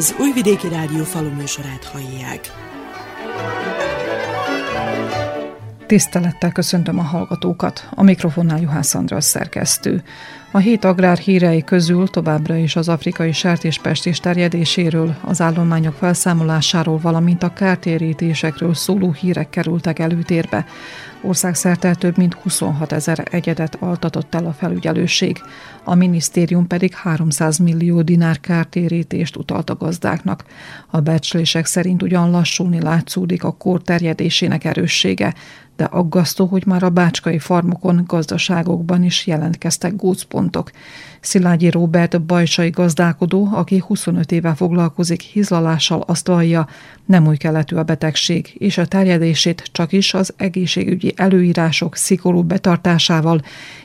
Az Újvidéki Rádió faluműsorát hallják. Tisztelettel köszöntöm a hallgatókat. A mikrofonnál Juhász András szerkesztő. A hét agrár hírei közül továbbra is az afrikai sertéspestés terjedéséről, az állományok felszámolásáról, valamint a kártérítésekről szóló hírek kerültek előtérbe. Országszerte több mint 26 ezer egyedet altatott el a felügyelőség, a minisztérium pedig 300 millió dinár kártérítést utalt a gazdáknak. A becslések szerint ugyan lassulni látszódik a kór terjedésének erőssége, de aggasztó, hogy már a bácskai farmokon, gazdaságokban is jelentkeztek gócpontok. Szilágyi Robert bajsai gazdálkodó, aki 25 éve foglalkozik hizlalással, azt vallja, nem új keletű a betegség, és a terjedését csak is az egészségügyi előírások szigorú betartásával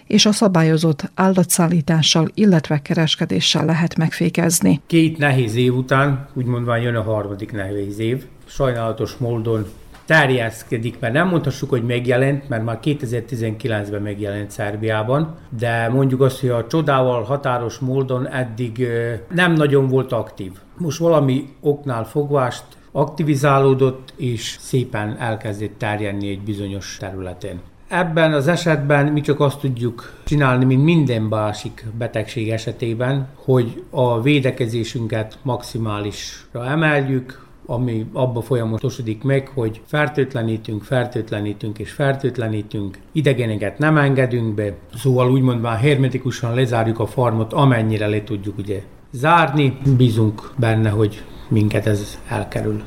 és a szabályozott állatszállítással, illetve kereskedéssel lehet megfékezni. Két nehéz év után, úgymondván jön a harmadik nehéz év. Sajnálatos módon terjeszkedik, mert nem mondhassuk, hogy megjelent, mert már 2019-ben megjelent Szerbiában, de mondjuk azt, hogy a csodával határos módon eddig nem nagyon volt aktív. Most valami oknál fogvást aktivizálódott, és szépen elkezdett terjedni egy bizonyos területen. Ebben az esetben mi csak azt tudjuk csinálni, mint minden másik betegség esetében, hogy a védekezésünket maximálisra emeljük, ami abba folyamatosodik meg, hogy fertőtlenítünk, fertőtlenítünk és fertőtlenítünk, idegeneket nem engedünk be, szóval úgymond már hermetikusan lezárjuk a farmot, amennyire le tudjuk ugye zárni. Bízunk benne, hogy minket ez elkerül.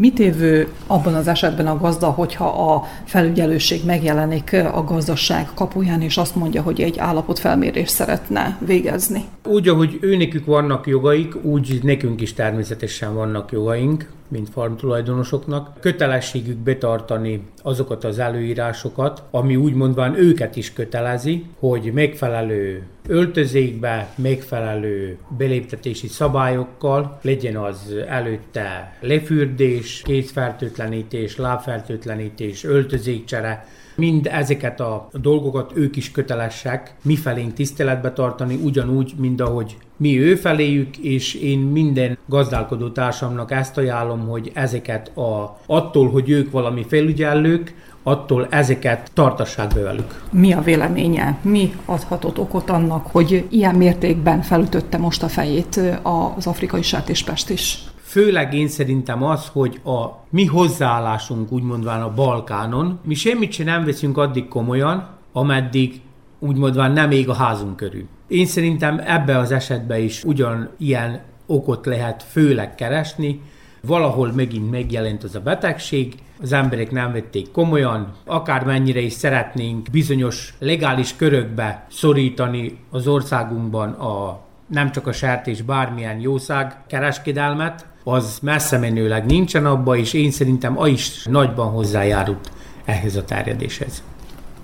Mit évő abban az esetben a gazda, hogyha a felügyelőség megjelenik a gazdaság kapuján, és azt mondja, hogy egy állapotfelmérést szeretne végezni? Úgy, ahogy őnekük vannak jogaik, úgy nekünk is természetesen vannak jogaink mint farmtulajdonosoknak. Kötelességük betartani azokat az előírásokat, ami úgy mondván őket is kötelezi, hogy megfelelő öltözékbe, megfelelő beléptetési szabályokkal legyen az előtte lefürdés, kézfertőtlenítés, lábfertőtlenítés, öltözékcsere, Mind ezeket a dolgokat ők is kötelesek mifelénk tiszteletbe tartani, ugyanúgy, mint ahogy mi ő feléjük, és én minden gazdálkodó társamnak ezt ajánlom, hogy ezeket a, attól, hogy ők valami felügyelők, attól ezeket tartassák be velük. Mi a véleménye? Mi adhatott okot annak, hogy ilyen mértékben felütötte most a fejét az afrikai sertéspest is? Főleg én szerintem az, hogy a mi hozzáállásunk úgymondván a Balkánon, mi semmit sem nem veszünk addig komolyan, ameddig úgymondván nem ég a házunk körül. Én szerintem ebbe az esetben is ugyan ilyen okot lehet főleg keresni, valahol megint megjelent az a betegség, az emberek nem vették komolyan, akármennyire is szeretnénk bizonyos legális körökbe szorítani az országunkban a nem csak a sertés, bármilyen jószág kereskedelmet, az messze menőleg nincsen abba, és én szerintem a is nagyban hozzájárult ehhez a terjedéshez.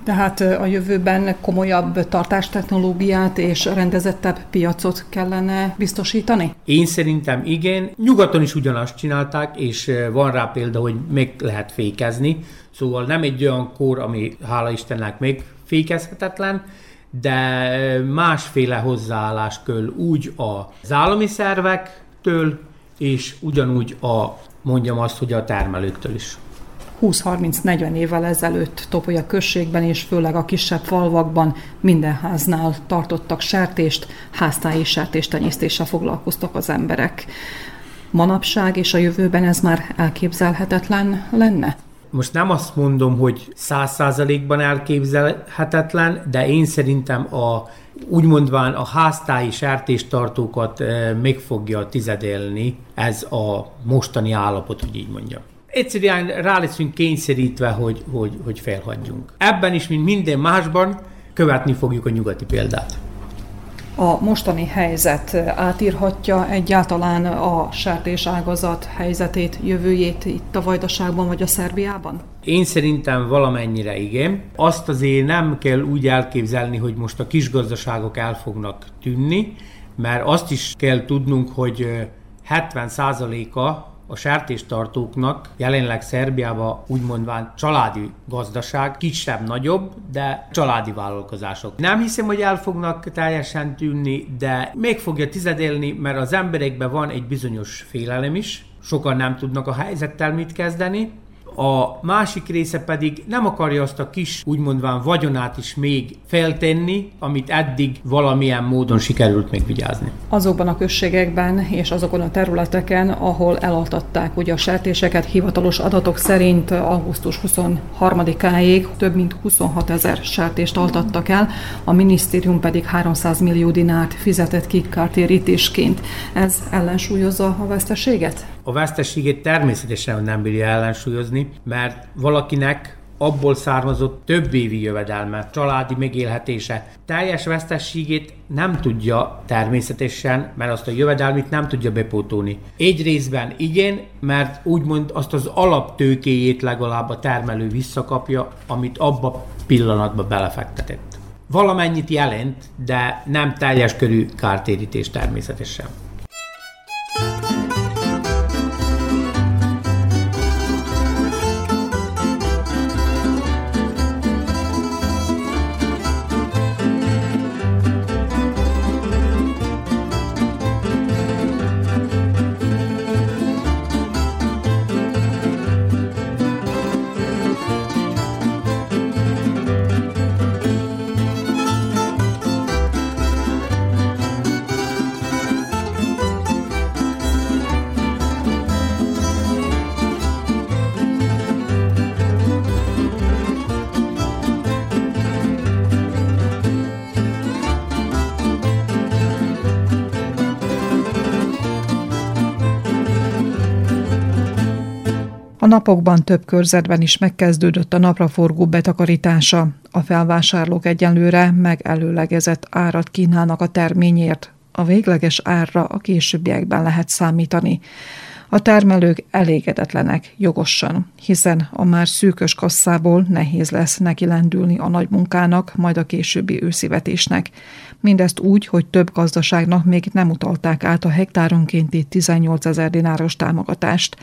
Tehát a jövőben komolyabb tartástechnológiát és rendezettebb piacot kellene biztosítani? Én szerintem igen. Nyugaton is ugyanazt csinálták, és van rá példa, hogy meg lehet fékezni. Szóval nem egy olyan kor, ami hála Istennek még fékezhetetlen, de másféle hozzáállás kell úgy az állami szervektől, és ugyanúgy a, mondjam azt, hogy a termelőktől is. 20-30-40 évvel ezelőtt Topolya községben és főleg a kisebb falvakban minden háznál tartottak sertést, háztáji sertéstenyésztéssel foglalkoztak az emberek. Manapság és a jövőben ez már elképzelhetetlen lenne? Most nem azt mondom, hogy száz százalékban elképzelhetetlen, de én szerintem a úgymondván a háztáji sertéstartókat eh, meg fogja tizedelni ez a mostani állapot, hogy így mondjam egyszerűen rá leszünk kényszerítve, hogy, hogy, hogy felhagyjunk. Ebben is, mint minden másban, követni fogjuk a nyugati példát. A mostani helyzet átírhatja egyáltalán a sertés ágazat helyzetét, jövőjét itt a Vajdaságban vagy a Szerbiában? Én szerintem valamennyire igen. Azt azért nem kell úgy elképzelni, hogy most a kis gazdaságok el fognak tűnni, mert azt is kell tudnunk, hogy 70%-a a sertéstartóknak jelenleg Szerbiában úgymondván családi gazdaság, kisebb-nagyobb, de családi vállalkozások. Nem hiszem, hogy el fognak teljesen tűnni, de még fogja tizedelni, mert az emberekben van egy bizonyos félelem is, sokan nem tudnak a helyzettel mit kezdeni, a másik része pedig nem akarja azt a kis, úgymondván vagyonát is még feltenni, amit eddig valamilyen módon sikerült megvigyázni. Azokban a községekben és azokon a területeken, ahol eladtatták ugye a sertéseket, hivatalos adatok szerint augusztus 23-áig több mint 26 ezer sertést altattak el, a minisztérium pedig 300 millió dinárt fizetett ki kártérítésként. Ez ellensúlyozza a veszteséget? A veszteségét természetesen nem bírja ellensúlyozni, mert valakinek abból származott több évi jövedelme, családi megélhetése. Teljes vesztességét nem tudja természetesen, mert azt a jövedelmit nem tudja bepótolni. Egy részben igen, mert úgymond azt az alaptőkéjét legalább a termelő visszakapja, amit abba pillanatba belefektetett. Valamennyit jelent, de nem teljes körű kártérítés természetesen. A napokban több körzetben is megkezdődött a napraforgó betakarítása. A felvásárlók egyenlőre megelőlegezett árat kínálnak a terményért. A végleges árra a későbbiekben lehet számítani. A termelők elégedetlenek, jogosan, hiszen a már szűkös kasszából nehéz lesz neki lendülni a nagy munkának, majd a későbbi őszivetésnek. Mindezt úgy, hogy több gazdaságnak még nem utalták át a hektáronkénti 18 ezer dináros támogatást.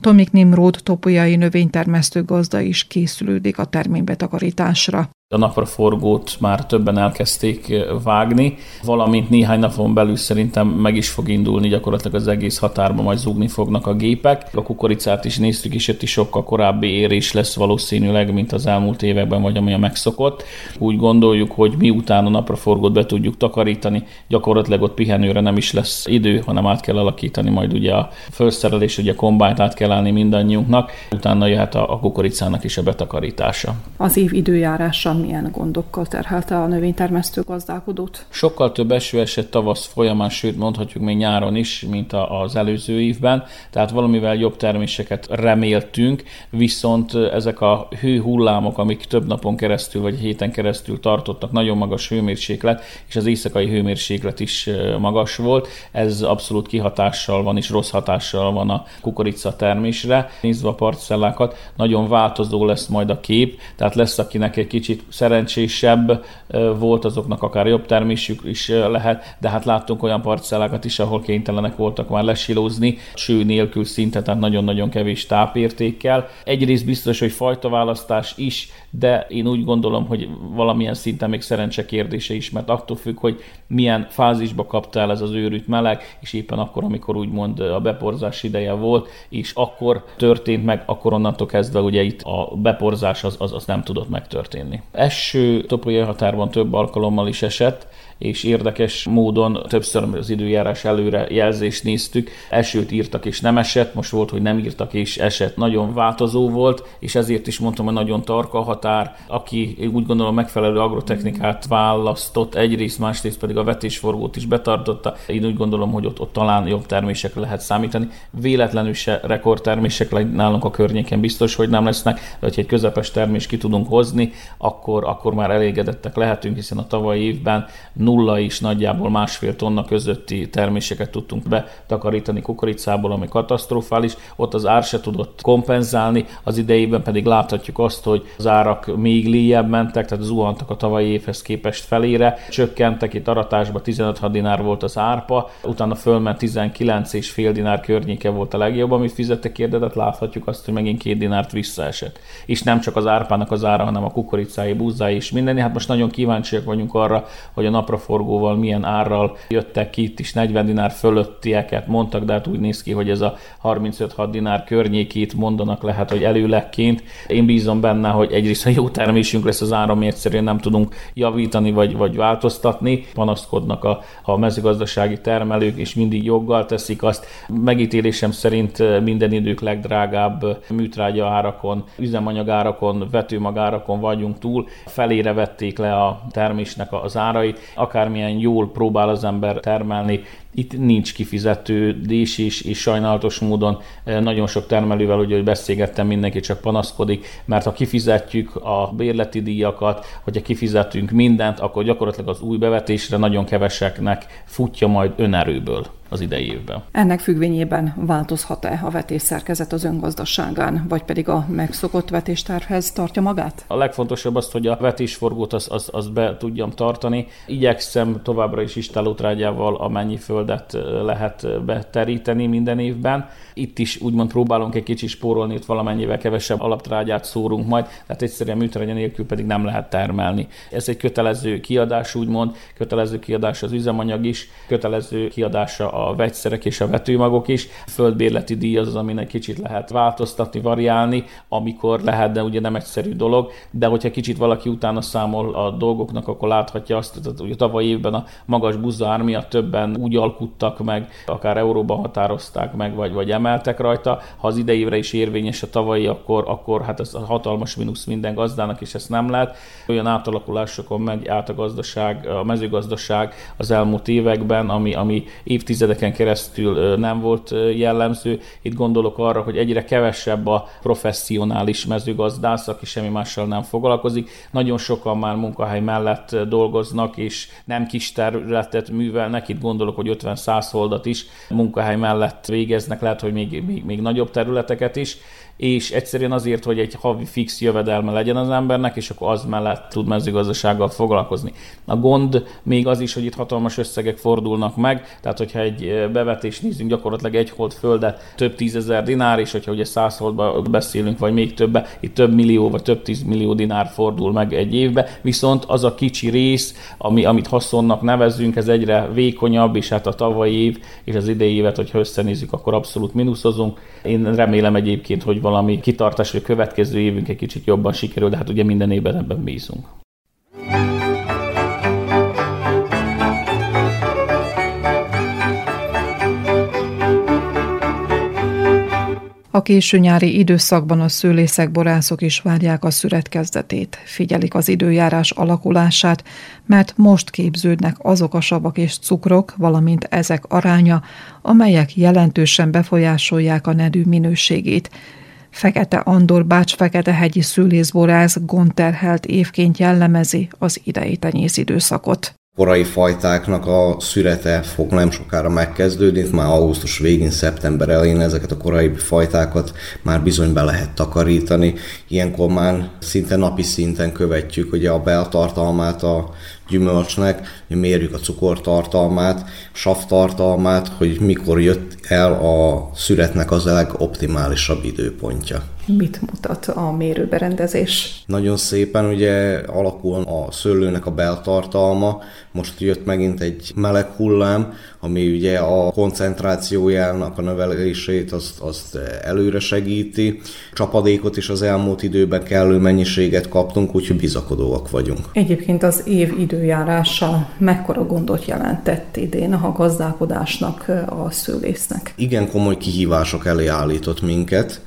Tomik Nimród topolyai növénytermesztő gazda is készülődik a terménybetakarításra. A napraforgót már többen elkezdték vágni, valamint néhány napon belül szerintem meg is fog indulni gyakorlatilag az egész határba, majd zúgni fognak a gépek. A kukoricát is néztük, és itt is sokkal korábbi érés lesz valószínűleg, mint az elmúlt években, vagy ami a megszokott. Úgy gondoljuk, hogy miután a napraforgót be tudjuk takarítani, gyakorlatilag ott pihenőre nem is lesz idő, hanem át kell alakítani majd ugye a felszerelés, ugye a kombájt át kell állni mindannyiunknak, utána jöhet a kukoricának is a betakarítása. Az év időjárása milyen gondokkal terhelte a növénytermesztő gazdálkodót? Sokkal több eső esett tavasz folyamán, sőt mondhatjuk még nyáron is, mint az előző évben, tehát valamivel jobb terméseket reméltünk, viszont ezek a hőhullámok, amik több napon keresztül vagy héten keresztül tartottak, nagyon magas hőmérséklet, és az éjszakai hőmérséklet is magas volt, ez abszolút kihatással van és rossz hatással van a kukorica termésre. Nézve a parcellákat, nagyon változó lesz majd a kép, tehát lesz, akinek egy kicsit szerencsésebb volt, azoknak akár jobb termésük is lehet, de hát láttunk olyan parcellákat is, ahol kénytelenek voltak már lesilózni, ső nélkül szinte, tehát nagyon-nagyon kevés tápértékkel. Egyrészt biztos, hogy fajtaválasztás is, de én úgy gondolom, hogy valamilyen szinten még szerencse kérdése is, mert attól függ, hogy milyen fázisba kapta el ez az őrült meleg, és éppen akkor, amikor úgymond a beporzás ideje volt, és akkor történt meg, akkor onnantól kezdve ugye itt a beporzás az, az, az nem tudott megtörténni. Eső topolyai határban több alkalommal is esett, és érdekes módon többször az időjárás előre jelzést néztük, esőt írtak és nem esett, most volt, hogy nem írtak és esett, nagyon változó volt, és ezért is mondtam, hogy nagyon tarka a határ, aki úgy gondolom megfelelő agrotechnikát választott, egyrészt, másrészt pedig a vetésforgót is betartotta, én úgy gondolom, hogy ott, ott talán jobb termésekre lehet számítani. Véletlenül se rekordtermések nálunk a környéken biztos, hogy nem lesznek, de hogyha egy közepes termés ki tudunk hozni, akkor, akkor már elégedettek lehetünk, hiszen a tavalyi évben nulla is nagyjából másfél tonna közötti terméseket tudtunk betakarítani kukoricából, ami katasztrofális. Ott az ár se tudott kompenzálni, az idejében pedig láthatjuk azt, hogy az árak még léjebb mentek, tehát zuhantak a tavalyi évhez képest felére, csökkentek, itt aratásban 15 dinár volt az árpa, utána fölment 19 és fél dinár környéke volt a legjobb, amit fizettek érdedet, láthatjuk azt, hogy megint két dinárt visszaesett. És nem csak az árpának az ára, hanem a kukoricái, búzái és minden. Hát most nagyon kíváncsiak vagyunk arra, hogy a napraforgóval milyen árral jöttek ki, itt is 40 dinár fölöttieket mondtak, de hát úgy néz ki, hogy ez a 35-6 dinár környékét mondanak lehet, hogy előlekként. Én bízom benne, hogy egyrészt a jó termésünk lesz az áram, egyszerűen nem tudunk javítani vagy, vagy változtatni. Panaszkodnak a, a mezőgazdasági termelők, és mindig joggal teszik azt. Megítélésem szerint minden idők legdrágább műtrágya árakon, üzemanyagárakon, vetőmagárakon vagyunk túl. Felére vették le a termésnek az árait. Akármilyen jól próbál az ember termelni, itt nincs kifizetődés, és, és sajnálatos módon e, nagyon sok termelővel, ugye, hogy beszélgettem, mindenki csak panaszkodik, mert ha kifizetjük a bérleti díjakat, hogyha kifizetünk mindent, akkor gyakorlatilag az új bevetésre nagyon keveseknek futja majd önerőből az idei évben. Ennek függvényében változhat-e a vetésszerkezet az öngazdaságán, vagy pedig a megszokott vetéstervhez tartja magát? A legfontosabb az, hogy a vetésforgót azt az, az be tudjam tartani. Igyekszem továbbra is istálótrágyával amennyi földet lehet beteríteni minden évben. Itt is úgymond próbálunk egy kicsit spórolni, itt valamennyivel kevesebb alaptrágyát szórunk majd, tehát egyszerűen műtrágya nélkül pedig nem lehet termelni. Ez egy kötelező kiadás, úgymond, kötelező kiadás az üzemanyag is, kötelező kiadása a vegyszerek és a vetőmagok is. A földbérleti díj az, aminek kicsit lehet változtatni, variálni, amikor lehet, de ugye nem egyszerű dolog, de hogyha kicsit valaki utána számol a dolgoknak, akkor láthatja azt, hogy a tavaly évben a magas buzza ár miatt többen úgy alkuttak meg, akár euróban határozták meg, vagy, vagy emeltek rajta. Ha az idejére is érvényes a tavalyi, akkor, akkor hát ez hatalmas mínusz minden gazdának, és ezt nem lehet. Olyan átalakulásokon megy át a gazdaság, a mezőgazdaság az elmúlt években, ami, ami évtized évtizedeken keresztül nem volt jellemző. Itt gondolok arra, hogy egyre kevesebb a professzionális mezőgazdász, aki semmi mással nem foglalkozik. Nagyon sokan már munkahely mellett dolgoznak, és nem kis területet művelnek. Itt gondolok, hogy 50-100 holdat is munkahely mellett végeznek, lehet, hogy még, még, még nagyobb területeket is és egyszerűen azért, hogy egy havi fix jövedelme legyen az embernek, és akkor az mellett tud mezőgazdasággal foglalkozni. A gond még az is, hogy itt hatalmas összegek fordulnak meg, tehát hogyha egy bevetést nézünk, gyakorlatilag egy hold földet több tízezer dinár, és hogyha ugye száz holdba beszélünk, vagy még többe, itt több millió vagy több tízmillió dinár fordul meg egy évbe, viszont az a kicsi rész, ami, amit haszonnak nevezünk, ez egyre vékonyabb, és hát a tavalyi év és az idei évet, hogyha összenézzük, akkor abszolút mínuszozunk. Én remélem egyébként, hogy valami kitartás, hogy a következő évünk egy kicsit jobban sikerül, de hát ugye minden évben ebben bízunk. A késő nyári időszakban a szőlészek, borászok is várják a szüret kezdetét, figyelik az időjárás alakulását, mert most képződnek azok a savak és cukrok, valamint ezek aránya, amelyek jelentősen befolyásolják a nedű minőségét, Fekete Andor Bács Fekete hegyi szülészborász gonterhelt évként jellemezi az idei tenyész időszakot korai fajtáknak a szürete fog nem sokára megkezdődni, már augusztus végén, szeptember elején ezeket a korai fajtákat már bizony be lehet takarítani. Ilyenkor már szinte napi szinten követjük ugye a beltartalmát a gyümölcsnek, hogy mérjük a cukortartalmát, savtartalmát, hogy mikor jött el a szüretnek az a legoptimálisabb időpontja. Mit mutat a mérőberendezés? Nagyon szépen ugye alakul a szőlőnek a beltartalma, most jött megint egy meleg hullám, ami ugye a koncentrációjának a növelését azt, azt előre segíti. Csapadékot is az elmúlt időben kellő mennyiséget kaptunk, úgyhogy bizakodóak vagyunk. Egyébként az év időjárása mekkora gondot jelentett idén a gazdálkodásnak, a szőlésznek? Igen komoly kihívások elé állított minket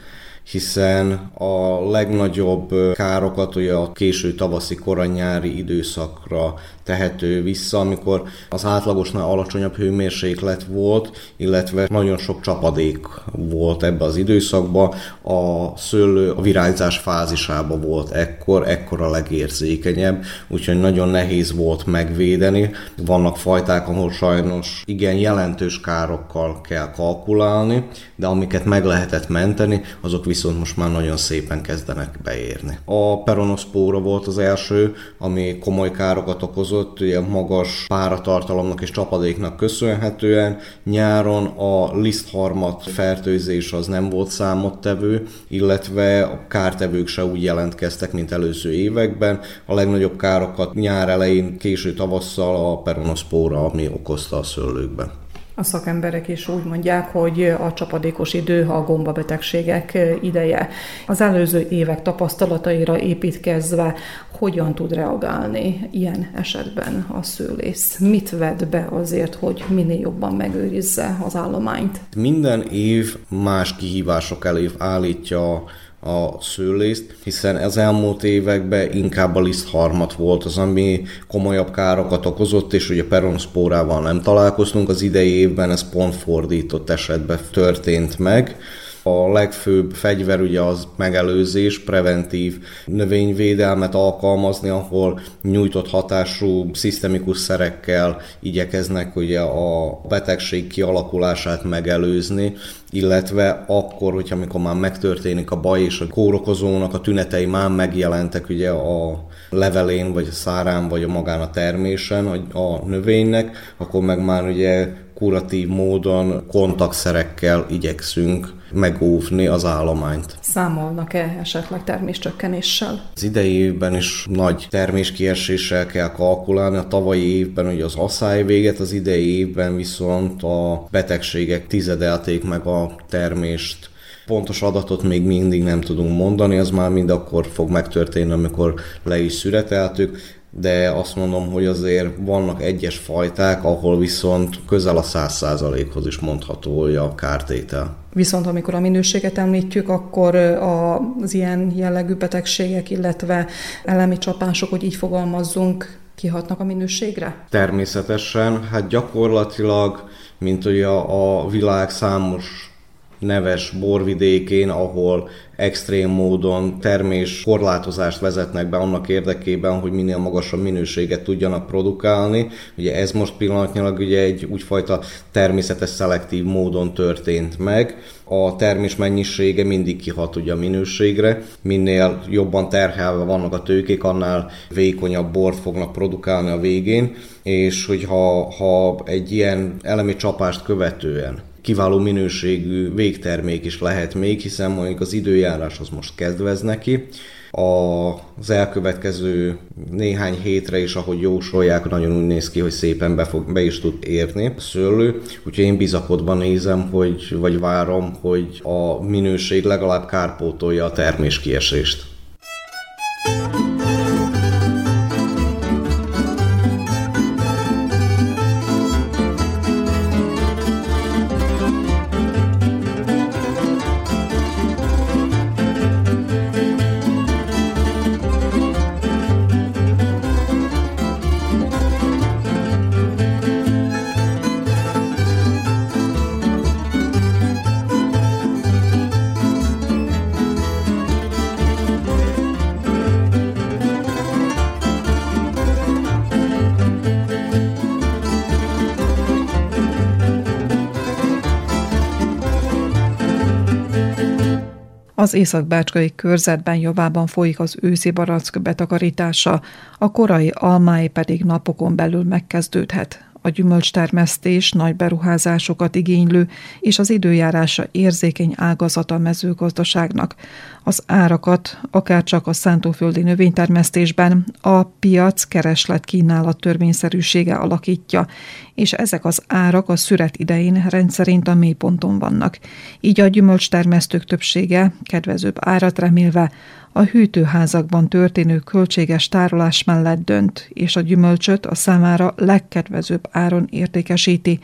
hiszen a legnagyobb károkat ugye a késő tavaszi, koranyári időszakra tehető vissza, amikor az átlagosnál alacsonyabb hőmérséklet volt, illetve nagyon sok csapadék volt ebbe az időszakba. A szőlő a virágzás fázisába volt ekkor, ekkor a legérzékenyebb, úgyhogy nagyon nehéz volt megvédeni. Vannak fajták, ahol sajnos igen jelentős károkkal kell kalkulálni, de amiket meg lehetett menteni, azok viszont most már nagyon szépen kezdenek beérni. A peronoszpóra volt az első, ami komoly károkat okozott, ugye magas páratartalomnak és csapadéknak köszönhetően. Nyáron a lisztharmat fertőzés az nem volt számottevő, illetve a kártevők se úgy jelentkeztek, mint előző években. A legnagyobb károkat nyár elején, késő tavasszal a peronoszpóra, ami okozta a szőlőkben. A szakemberek is úgy mondják, hogy a csapadékos idő a gombabetegségek ideje. Az előző évek tapasztalataira építkezve hogyan tud reagálni ilyen esetben a szőlész? Mit vet be azért, hogy minél jobban megőrizze az állományt? Minden év más kihívások elé állítja a szőlészt, hiszen az elmúlt években inkább a lisztharmat volt az, ami komolyabb károkat okozott, és ugye peronszpórával nem találkoztunk, az idei évben ez pont fordított esetben történt meg. A legfőbb fegyver ugye az megelőzés, preventív növényvédelmet alkalmazni, ahol nyújtott hatású szisztemikus szerekkel igyekeznek ugye a betegség kialakulását megelőzni, illetve akkor, hogyha amikor már megtörténik a baj és a kórokozónak a tünetei már megjelentek ugye a levelén, vagy a szárán, vagy a magán a termésen a növénynek, akkor meg már ugye kuratív módon kontaktszerekkel igyekszünk megóvni az állományt. Számolnak-e esetleg terméscsökkenéssel? Az idei évben is nagy terméskieséssel kell kalkulálni. A tavalyi évben ugye az asszály véget, az idei évben viszont a betegségek tizedelték meg a termést pontos adatot még mindig nem tudunk mondani, az már mind akkor fog megtörténni, amikor le is szüreteltük, de azt mondom, hogy azért vannak egyes fajták, ahol viszont közel a 100%-hoz is mondható hogy a kártétel. Viszont amikor a minőséget említjük, akkor az ilyen jellegű betegségek, illetve elemi csapások, hogy így fogalmazzunk, kihatnak a minőségre? Természetesen, hát gyakorlatilag, mint ugye a világ számos neves borvidékén, ahol extrém módon termés korlátozást vezetnek be annak érdekében, hogy minél magasabb minőséget tudjanak produkálni. Ugye ez most pillanatnyilag ugye egy úgyfajta természetes szelektív módon történt meg. A termés mennyisége mindig kihat ugye a minőségre. Minél jobban terhelve vannak a tőkék, annál vékonyabb bort fognak produkálni a végén, és hogyha ha egy ilyen elemi csapást követően kiváló minőségű végtermék is lehet még, hiszen mondjuk az időjárás az most kedvez neki. Az elkövetkező néhány hétre is, ahogy jósolják, nagyon úgy néz ki, hogy szépen be, fog, be is tud érni a szőlő. Úgyhogy én bizakodva nézem, hogy, vagy várom, hogy a minőség legalább kárpótolja a terméskiesést. Az északbácskai körzetben javában folyik az őszi barack betakarítása, a korai almái pedig napokon belül megkezdődhet a gyümölcstermesztés nagy beruházásokat igénylő és az időjárása érzékeny ágazata a mezőgazdaságnak. Az árakat, akár csak a szántóföldi növénytermesztésben a piac kereslet kínálat törvényszerűsége alakítja, és ezek az árak a szüret idején rendszerint a mélyponton vannak. Így a gyümölcstermesztők többsége kedvezőbb árat remélve a hűtőházakban történő költséges tárolás mellett dönt, és a gyümölcsöt a számára legkedvezőbb áron értékesíti,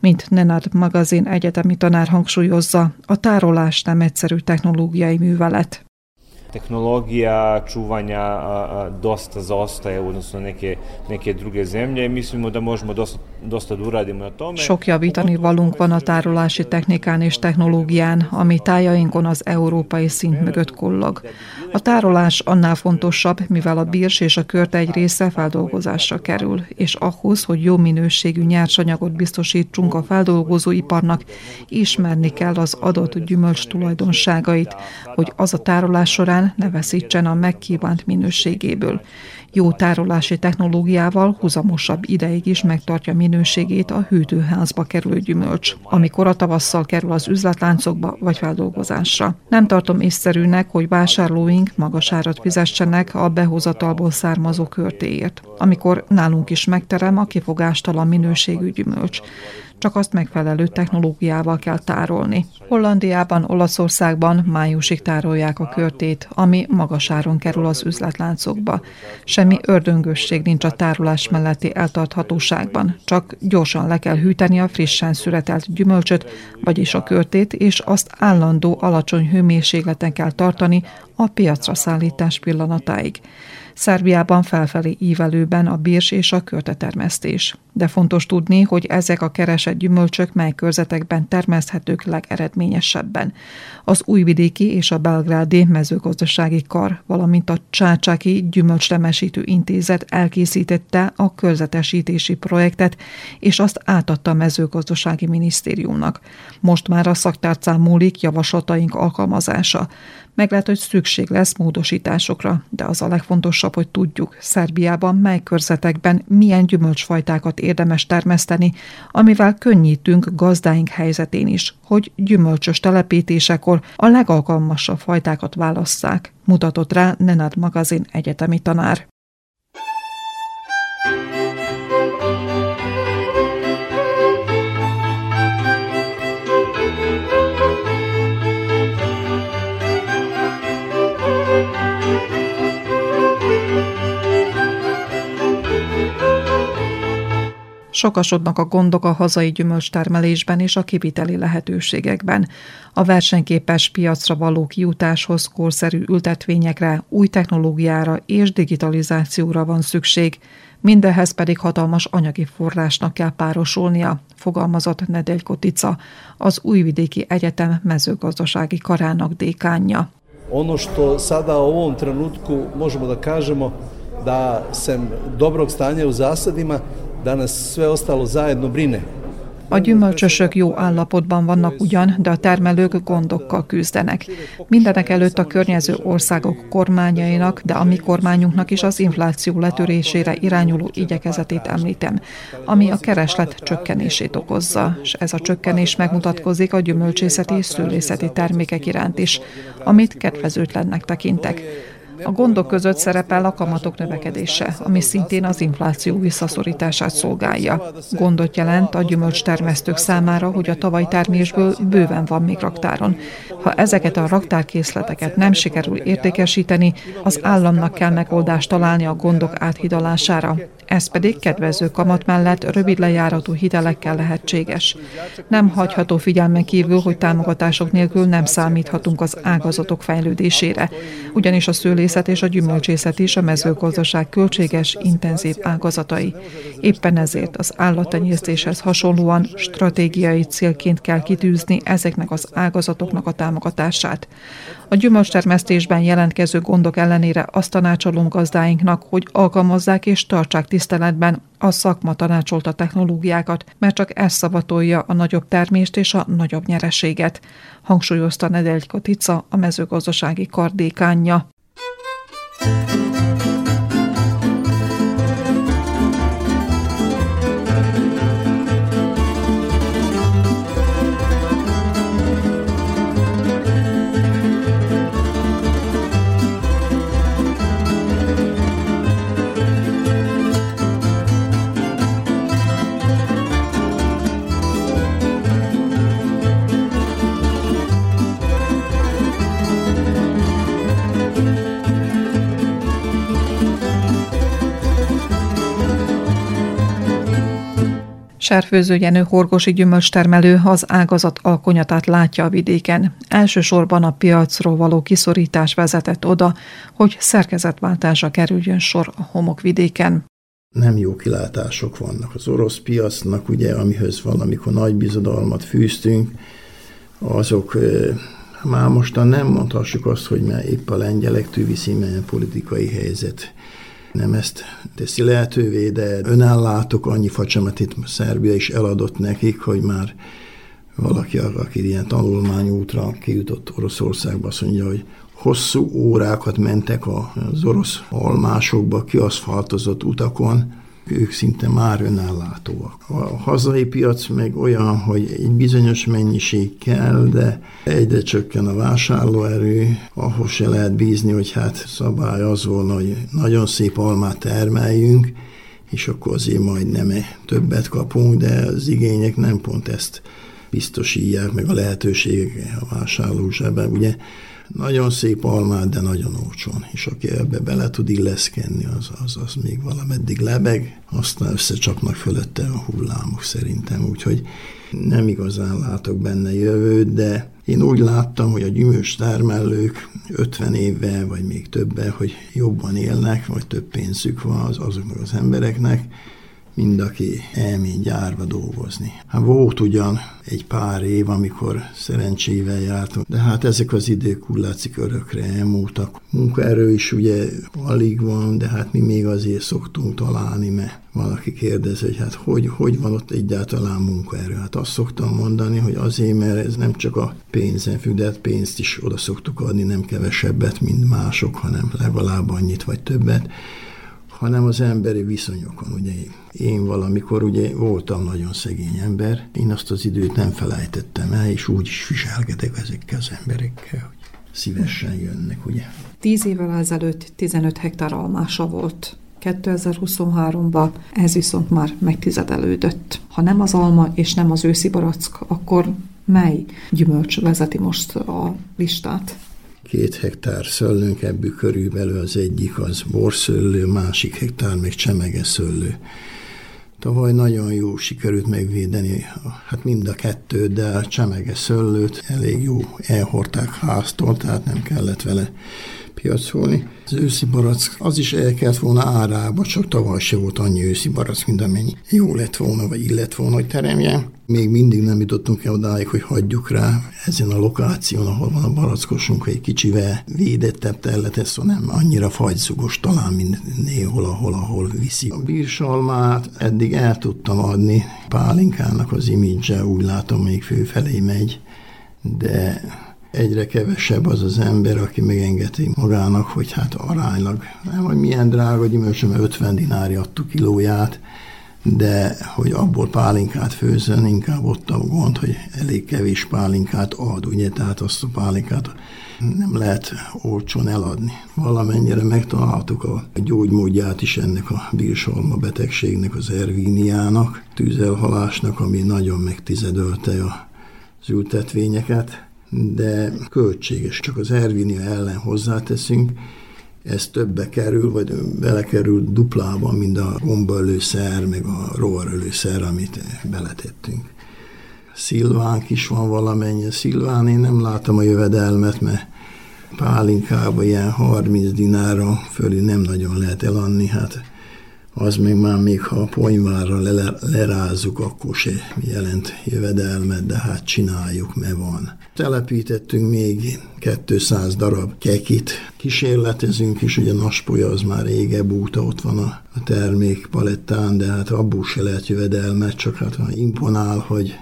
mint Nenad magazin egyetemi tanár hangsúlyozza, a tárolás nem egyszerű technológiai művelet. Tehnologija čuvanja dosta zaostaje u odnosu na neke, neke druge zemlje i mislimo da možemo dosta, dosta uradimo na tome. Sok javítani valunk van a tárolási technikán és technológián, ami tájainkon az európai szint mögött kullog. A tárolás annál fontosabb, mivel a bírs és a körte egy része feldolgozásra kerül, és ahhoz, hogy jó minőségű nyersanyagot biztosítsunk a feldolgozóiparnak, ismerni kell az adott gyümölcs tulajdonságait, hogy az a tárolás során ne veszítsen a megkívánt minőségéből. Jó tárolási technológiával huzamosabb ideig is megtartja minőségét a hűtőházba kerülő gyümölcs, amikor a tavasszal kerül az üzletláncokba vagy feldolgozásra. Nem tartom észszerűnek, hogy vásárlóink magas árat fizessenek a behozatalból származó körtéért, amikor nálunk is megterem a kifogástalan minőségű gyümölcs csak azt megfelelő technológiával kell tárolni. Hollandiában, Olaszországban májusig tárolják a körtét, ami magas áron kerül az üzletláncokba. Semmi ördöngösség nincs a tárolás melletti eltarthatóságban, csak gyorsan le kell hűteni a frissen szüretelt gyümölcsöt, vagyis a körtét, és azt állandó alacsony hőmérsékleten kell tartani a piacra szállítás pillanatáig. Szerbiában felfelé ívelőben a birs és a körtetermesztés. De fontos tudni, hogy ezek a keresett gyümölcsök mely körzetekben termeszthetők legeredményesebben. Az újvidéki és a belgrádi mezőgazdasági kar, valamint a Csácsáki Gyümölcslemesítő Intézet elkészítette a körzetesítési projektet, és azt átadta a mezőgazdasági minisztériumnak. Most már a szaktárcán múlik javaslataink alkalmazása. Meg lehet, hogy szükség lesz módosításokra, de az a legfontosabb, hogy tudjuk, Szerbiában mely körzetekben milyen gyümölcsfajtákat érdemes termeszteni, amivel könnyítünk gazdáink helyzetén is, hogy gyümölcsös telepítésekor a legalkalmasabb fajtákat válasszák, mutatott rá Nenad magazin egyetemi tanár. Sokasodnak a gondok a hazai gyümölcstermelésben és a kiviteli lehetőségekben. A versenyképes piacra való kijutáshoz korszerű ültetvényekre, új technológiára és digitalizációra van szükség, Mindehhez pedig hatalmas anyagi forrásnak kell párosulnia, fogalmazott Nedeljko Kotica, az Újvidéki Egyetem mezőgazdasági karának dékánja. Ono što sada u ovom trenutku možemo da kažemo da sem dobrog stanja u zasadima da nas sve ostalo zajedno brine. A gyümölcsösök jó állapotban vannak ugyan, de a termelők gondokkal küzdenek. Mindenek előtt a környező országok kormányainak, de a mi kormányunknak is az infláció letörésére irányuló igyekezetét említem, ami a kereslet csökkenését okozza, és ez a csökkenés megmutatkozik a gyümölcsészeti és szőlészeti termékek iránt is, amit kedvezőtlennek tekintek. A gondok között szerepel a kamatok növekedése, ami szintén az infláció visszaszorítását szolgálja. Gondot jelent a gyümölcstermesztők számára, hogy a tavaly termésből bőven van még raktáron. Ha ezeket a raktárkészleteket nem sikerül értékesíteni, az államnak kell megoldást találni a gondok áthidalására. Ez pedig kedvező kamat mellett rövid lejáratú hitelekkel lehetséges. Nem hagyható figyelmen kívül, hogy támogatások nélkül nem számíthatunk az ágazatok fejlődésére, ugyanis a szőlészet és a gyümölcsészet is a mezőgazdaság költséges, intenzív ágazatai. Éppen ezért az állattenyésztéshez hasonlóan stratégiai célként kell kitűzni ezeknek az ágazatoknak a támogatását. A gyümölcstermesztésben jelentkező gondok ellenére azt tanácsolom gazdáinknak, hogy alkalmazzák és tartsák tiszteletben a szakma tanácsolta technológiákat, mert csak ez szavatolja a nagyobb termést és a nagyobb nyereséget, hangsúlyozta Nedeljko Kotica, a mezőgazdasági kardékánja. Serfőző Jenő horgosi gyümölcstermelő az ágazat alkonyatát látja a vidéken. Elsősorban a piacról való kiszorítás vezetett oda, hogy szerkezetváltásra kerüljön sor a homokvidéken nem jó kilátások vannak az orosz piacnak, ugye, amihez valamikor nagy bizodalmat fűztünk, azok már mostan nem mondhassuk azt, hogy már épp a lengyelek tűviszi, mert politikai helyzet nem ezt teszi lehetővé, de önellátok annyi facsemet itt Szerbia is eladott nekik, hogy már valaki, aki ilyen tanulmányútra kijutott Oroszországba, azt mondja, hogy hosszú órákat mentek az orosz almásokba, kiaszfaltozott utakon, ők szinte már önellátóak. A hazai piac meg olyan, hogy egy bizonyos mennyiség kell, de egyre csökken a vásárlóerő, ahhoz se lehet bízni, hogy hát szabály az volna, hogy nagyon szép almát termeljünk, és akkor azért majd nem többet kapunk, de az igények nem pont ezt biztosítják, meg a lehetőségek a vásárló zsebben. Ugye nagyon szép almát, de nagyon olcsón. És aki ebbe bele tud illeszkedni, az, az, az még valameddig lebeg, aztán összecsapnak fölötte a hullámok szerintem. Úgyhogy nem igazán látok benne jövőt, de én úgy láttam, hogy a gyümölcs termelők 50 évvel, vagy még többen, hogy jobban élnek, vagy több pénzük van az, azoknak az embereknek, mind aki elmény gyárba dolgozni. Hát volt ugyan egy pár év, amikor szerencsével jártunk, de hát ezek az idők úgy látszik örökre elmúltak. Munkaerő is ugye alig van, de hát mi még azért szoktunk találni, mert valaki kérdez, hogy hát hogy, hogy van ott egyáltalán munkaerő. Hát azt szoktam mondani, hogy azért, mert ez nem csak a pénzen függ, de hát pénzt is oda szoktuk adni, nem kevesebbet, mint mások, hanem legalább annyit vagy többet hanem az emberi viszonyokon. Ugye én valamikor ugye voltam nagyon szegény ember, én azt az időt nem felejtettem el, és úgy is viselkedek ezekkel az emberekkel, hogy szívesen jönnek, ugye. Tíz évvel ezelőtt 15 hektár almása volt. 2023-ban ez viszont már megtizedelődött. Ha nem az alma és nem az őszi barack, akkor mely gyümölcs vezeti most a listát? Két hektár szöllőnk, ebből körülbelül az egyik az borszöllő, másik hektár meg csemege szöllő. Tavaly nagyon jó sikerült megvédeni, hát mind a kettőt, de a csemege szöllőt elég jó elhorták háztól, tehát nem kellett vele piacolni. Az őszi barack az is el kellett volna árába, csak tavaly se volt annyi őszi barack, mint amennyi jó lett volna, vagy illet volna, hogy teremjen. Még mindig nem jutottunk el odáig, hogy hagyjuk rá ezen a lokáción, ahol van a barackosunk, egy kicsivel védettebb terület, szóval nem annyira fagyszugos talán, mint néhol, ahol, ahol viszi. A bírsalmát eddig el tudtam adni, Pálinkának az imidzse úgy látom még főfelé megy, de egyre kevesebb az az ember, aki megengedi magának, hogy hát aránylag, nem, hogy milyen drága gyümölcsöm, 50 dinári adtuk kilóját, de hogy abból pálinkát főzön, inkább ott a gond, hogy elég kevés pálinkát ad, ugye, tehát azt a pálinkát nem lehet olcsón eladni. Valamennyire megtaláltuk a gyógymódját is ennek a bírsalma betegségnek, az ervíniának, tűzelhalásnak, ami nagyon megtizedölte az ültetvényeket, de költséges. Csak az Ervinia ellen hozzáteszünk, ez többe kerül, vagy belekerül duplában, mint a gombaölőszer, meg a rovarölőszer, amit beletettünk. Szilvánk is van valamennyi. Szilván én nem látom a jövedelmet, mert pálinkába ilyen 30 dinára fölé nem nagyon lehet eladni, hát az még már még ha a ponyvárra lerázzuk, akkor se jelent jövedelmet, de hát csináljuk, mert van. Telepítettünk még 200 darab kekit, kísérletezünk is, ugye Naspolya az már régebb óta ott van a, a termék palettán, de hát abból se lehet jövedelmet, csak hát imponál, hogy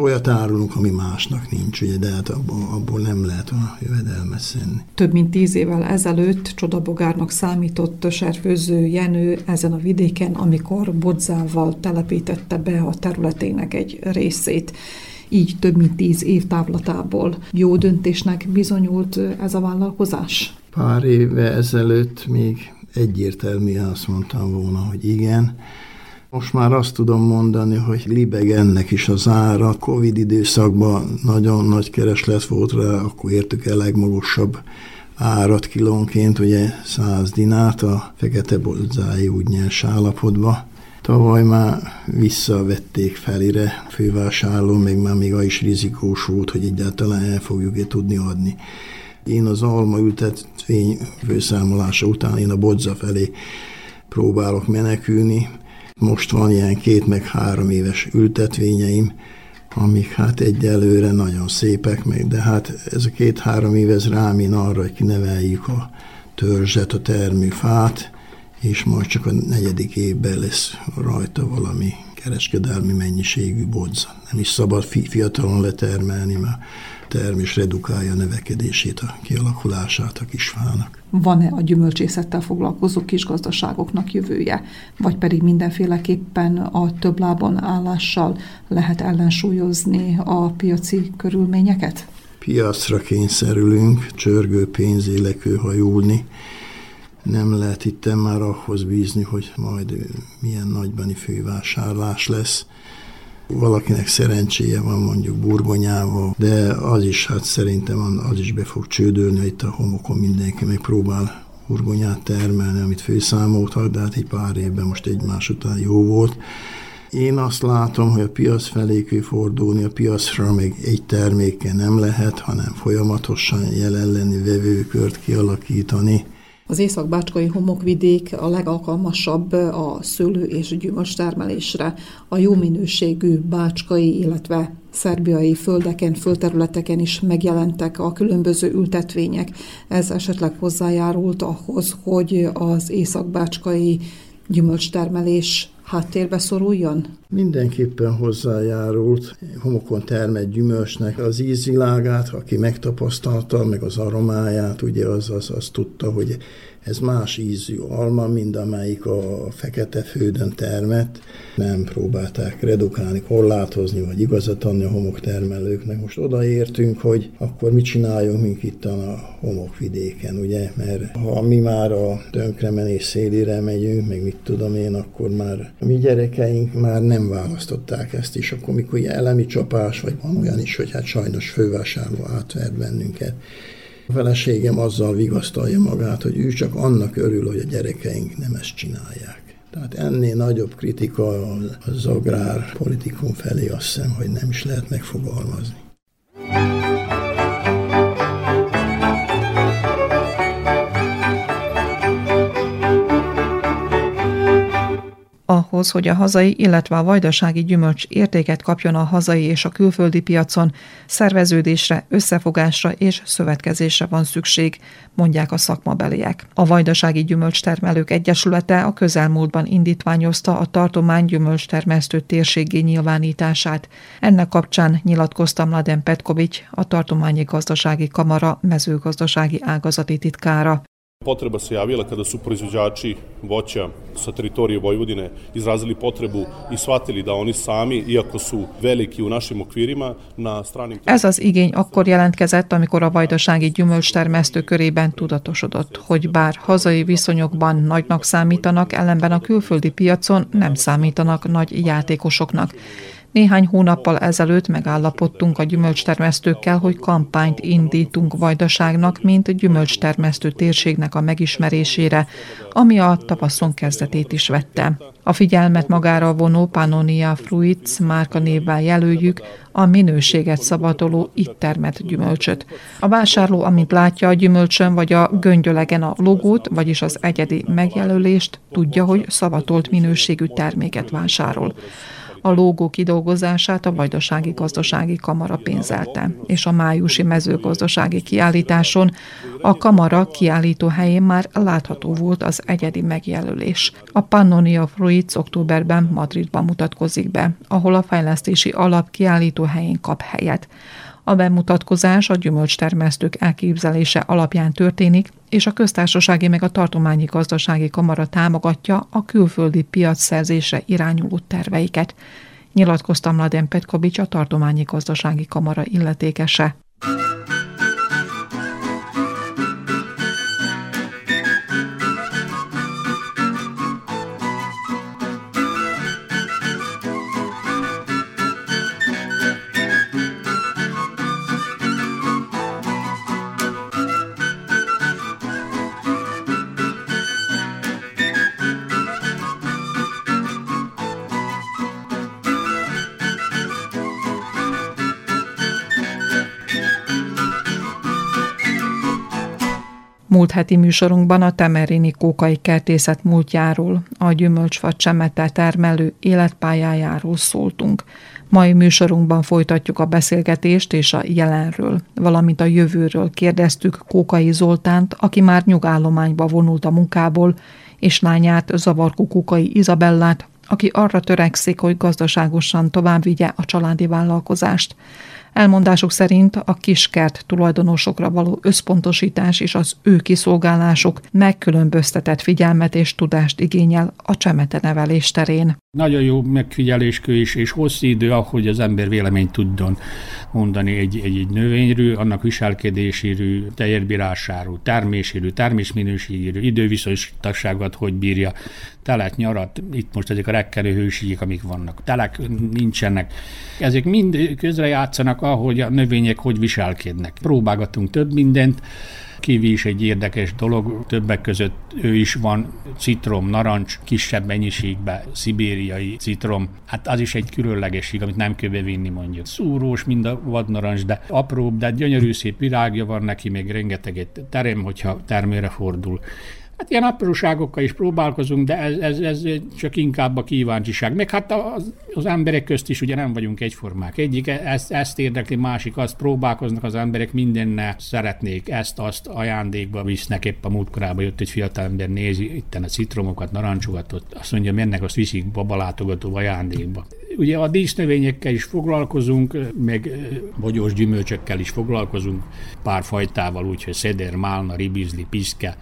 olyat árulunk, ami másnak nincs, ugye, de hát abból, abból nem lehet a jövedelmet szenni. Több mint tíz évvel ezelőtt csodabogárnak számított serfőző Jenő ezen a vidéken, amikor bodzával telepítette be a területének egy részét így több mint tíz év távlatából. Jó döntésnek bizonyult ez a vállalkozás? Pár éve ezelőtt még egyértelműen azt mondtam volna, hogy igen, most már azt tudom mondani, hogy libeg ennek is az ára. Covid időszakban nagyon nagy kereslet volt rá, akkor értük el legmagasabb árat kilónként, ugye 100 dinát a fekete bolzáj úgy nyers állapotba. Tavaly már visszavették felire fővásárló, meg már még az is rizikós volt, hogy egyáltalán el fogjuk-e tudni adni. Én az alma ültetvény főszámolása után én a bodza felé próbálok menekülni. Most van ilyen két meg három éves ültetvényeim, amik hát egyelőre nagyon szépek, meg, de hát ez a két-három év ez rámin arra, hogy kineveljük a törzset, a termőfát, és majd csak a negyedik évben lesz rajta valami kereskedelmi mennyiségű bodza. Nem is szabad fi- fiatalon letermelni, mert termés redukálja a növekedését, a kialakulását a kisfának. Van-e a gyümölcsészettel foglalkozó kisgazdaságoknak jövője, vagy pedig mindenféleképpen a több lábon állással lehet ellensúlyozni a piaci körülményeket? Piacra kényszerülünk, csörgő pénzélekő hajulni, nem lehet itt már ahhoz bízni, hogy majd milyen nagybani fővásárlás lesz. Valakinek szerencséje van mondjuk burgonyával, de az is, hát szerintem az is be fog csődölni, itt a homokon mindenki megpróbál burgonyát termelni, amit főszámoltak, de hát egy pár évben most egymás után jó volt. Én azt látom, hogy a piac felé kell fordulni, a piacra még egy terméke nem lehet, hanem folyamatosan jelen lenni, vevőkört kialakítani, az észak-bácskai homokvidék a legalkalmasabb a szőlő és gyümölcs termelésre. A jó minőségű bácskai, illetve szerbiai földeken, földterületeken is megjelentek a különböző ültetvények. Ez esetleg hozzájárult ahhoz, hogy az észak-bácskai gyümölcstermelés háttérbe szoruljon? Mindenképpen hozzájárult homokon termett gyümölcsnek az ízvilágát, aki megtapasztalta, meg az aromáját, ugye az, az, az tudta, hogy ez más ízű alma, mint amelyik a fekete földön termett. Nem próbálták redukálni, korlátozni, vagy igazat adni a homoktermelőknek. Most odaértünk, hogy akkor mit csináljunk, mint itt a homokvidéken, ugye? Mert ha mi már a tönkremenés szélére megyünk, meg mit tudom én, akkor már a mi gyerekeink már nem választották ezt is. Akkor mikor elemi csapás, vagy van olyan is, hogy hát sajnos fővásárló átvert bennünket. A feleségem azzal vigasztalja magát, hogy ő csak annak örül, hogy a gyerekeink nem ezt csinálják. Tehát ennél nagyobb kritika az agrárpolitikum felé azt hiszem, hogy nem is lehet megfogalmazni. Ahhoz, hogy a hazai, illetve a vajdasági gyümölcs értéket kapjon a hazai és a külföldi piacon, szerveződésre, összefogásra és szövetkezésre van szükség, mondják a szakmabeliek. A Vajdasági Gyümölcstermelők Egyesülete a közelmúltban indítványozta a tartomány gyümölcstermesztő térségé nyilvánítását. Ennek kapcsán nyilatkozta Mladen Petkovics, a Tartományi Gazdasági Kamara mezőgazdasági ágazati titkára. Potreba se javila kada su proizvođači voća sa teritorije Vojvodine izrazili potrebu i shvatili da oni sami, iako su veliki u našim okvirima, na stranim... Ez az igény akkor jelentkezett, amikor a vajdasági gyümölcstermesztő körében tudatosodott, hogy bár hazai viszonyokban nagynak számítanak, ellenben a külföldi piacon nem számítanak nagy játékosoknak. Néhány hónappal ezelőtt megállapodtunk a gyümölcstermesztőkkel, hogy kampányt indítunk Vajdaságnak, mint gyümölcstermesztő térségnek a megismerésére, ami a tavaszon kezdetét is vette. A figyelmet magára vonó Pannonia Fruits névvel jelöljük a minőséget szabadoló itt termett gyümölcsöt. A vásárló, amint látja a gyümölcsön vagy a göngyölegen a logót, vagyis az egyedi megjelölést, tudja, hogy szavatolt minőségű terméket vásárol. A lógó kidolgozását a Vajdasági Gazdasági Kamara pénzelte, és a májusi mezőgazdasági kiállításon a kamara kiállító helyén már látható volt az egyedi megjelölés. A Pannonia Fruits októberben Madridban mutatkozik be, ahol a fejlesztési alap kiállító helyén kap helyet. A bemutatkozás a gyümölcstermesztők elképzelése alapján történik, és a köztársasági meg a tartományi gazdasági kamara támogatja a külföldi piac szerzésre irányuló terveiket. Nyilatkozta Mladen Petkovics a tartományi gazdasági kamara illetékese. Múlt heti műsorunkban a Temerini Kókai Kertészet múltjáról, a gyümölcsfa csemete termelő életpályájáról szóltunk. Mai műsorunkban folytatjuk a beszélgetést és a jelenről, valamint a jövőről kérdeztük Kókai Zoltánt, aki már nyugállományba vonult a munkából, és lányát Zavarkó Kókai Izabellát, aki arra törekszik, hogy gazdaságosan tovább vigye a családi vállalkozást. Elmondásuk szerint a kiskert tulajdonosokra való összpontosítás és az ő kiszolgálásuk megkülönböztetett figyelmet és tudást igényel a csemete nevelés terén. Nagyon jó megfigyeléskő is, és hosszú idő, ahogy az ember véleményt tudjon mondani egy, egy, egy növényről, annak viselkedéséről, teljesbírásáról, terméséről, termésminőségéről, időviszonyosságot, hogy bírja, telet, nyarat, itt most ezek a rekkelő hőségek, amik vannak. Telek nincsenek. Ezek mind közrejátszanak, ahogy a növények hogy viselkednek. Próbálgatunk több mindent, kivi is egy érdekes dolog, többek között ő is van, citrom, narancs, kisebb mennyiségben, szibériai citrom, hát az is egy különlegesség, amit nem kell bevinni mondjuk. Szúrós, mind a vadnarancs, de apróbb, de gyönyörű szép virágja van neki, még rengeteget terem, hogyha termőre fordul. Hát ilyen apróságokkal is próbálkozunk, de ez, ez, ez csak inkább a kíváncsiság. Meg hát az, az emberek közt is ugye nem vagyunk egyformák. Egyik ezt, ezt érdekli, másik azt próbálkoznak az emberek mindenne szeretnék ezt, azt ajándékba visznek. Épp a múltkorában jött egy fiatal ember, nézi itt a citromokat, narancsokat, ott azt mondja, mennek, azt viszik babalátogató ajándékba. Ugye a dísznövényekkel is foglalkozunk, meg bogyós gyümölcsökkel is foglalkozunk, pár fajtával, úgyhogy szeder, málna, ribizli, piszke,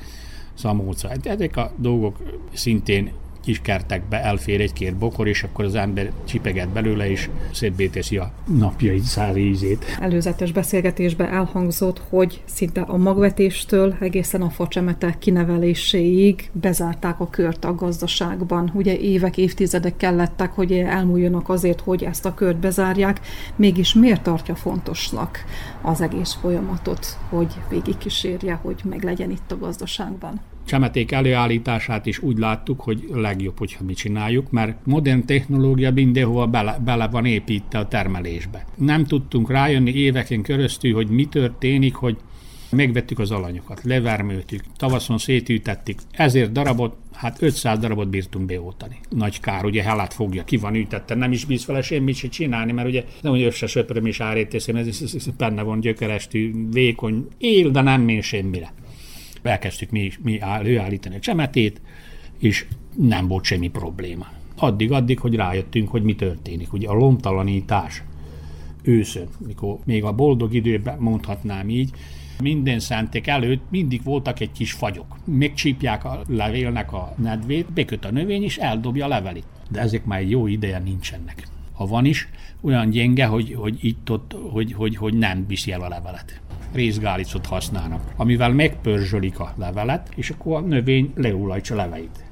szamóca. Hát ezek a dolgok szintén kis kertekbe elfér egy-két bokor, és akkor az ember csipeget belőle, és szétbé teszi a napjai szári ízét. Előzetes beszélgetésben elhangzott, hogy szinte a magvetéstől egészen a facsemete kineveléséig bezárták a kört a gazdaságban. Ugye évek, évtizedek kellettek, hogy elmúljanak azért, hogy ezt a kört bezárják. Mégis miért tartja fontosnak az egész folyamatot, hogy végigkísérje, hogy meglegyen itt a gazdaságban? Csemeték előállítását is úgy láttuk, hogy legjobb, hogyha mi csináljuk, mert modern technológia mindenhova bele, bele van építve a termelésbe. Nem tudtunk rájönni éveken keresztül, hogy mi történik, hogy megvettük az alanyokat, levermőtük, tavaszon szétűtettük, ezért darabot, hát 500 darabot bírtunk beoltani. Nagy kár, ugye helát fogja, ki van ütette, nem is bíz vele semmit se csinálni, mert ugye nem, hogy össze söpöröm és áréteszem, ez, ez, ez, benne van gyökerestű, vékony, él, de nem mér semmire elkezdtük mi, mi előállítani a csemetét, és nem volt semmi probléma. Addig-addig, hogy rájöttünk, hogy mi történik. Ugye a lomtalanítás őszön, mikor még a boldog időben mondhatnám így, minden szenték előtt mindig voltak egy kis fagyok. Megcsípják a levélnek a nedvét, beköt a növény, és eldobja a levelit. De ezek már egy jó ideje nincsenek. Ha van is, olyan gyenge, hogy, hogy itt-ott, hogy, hogy, hogy nem viszi el a levelet részgálicot használnak, amivel megpörzsölik a levelet, és akkor a növény leulajtsa leveit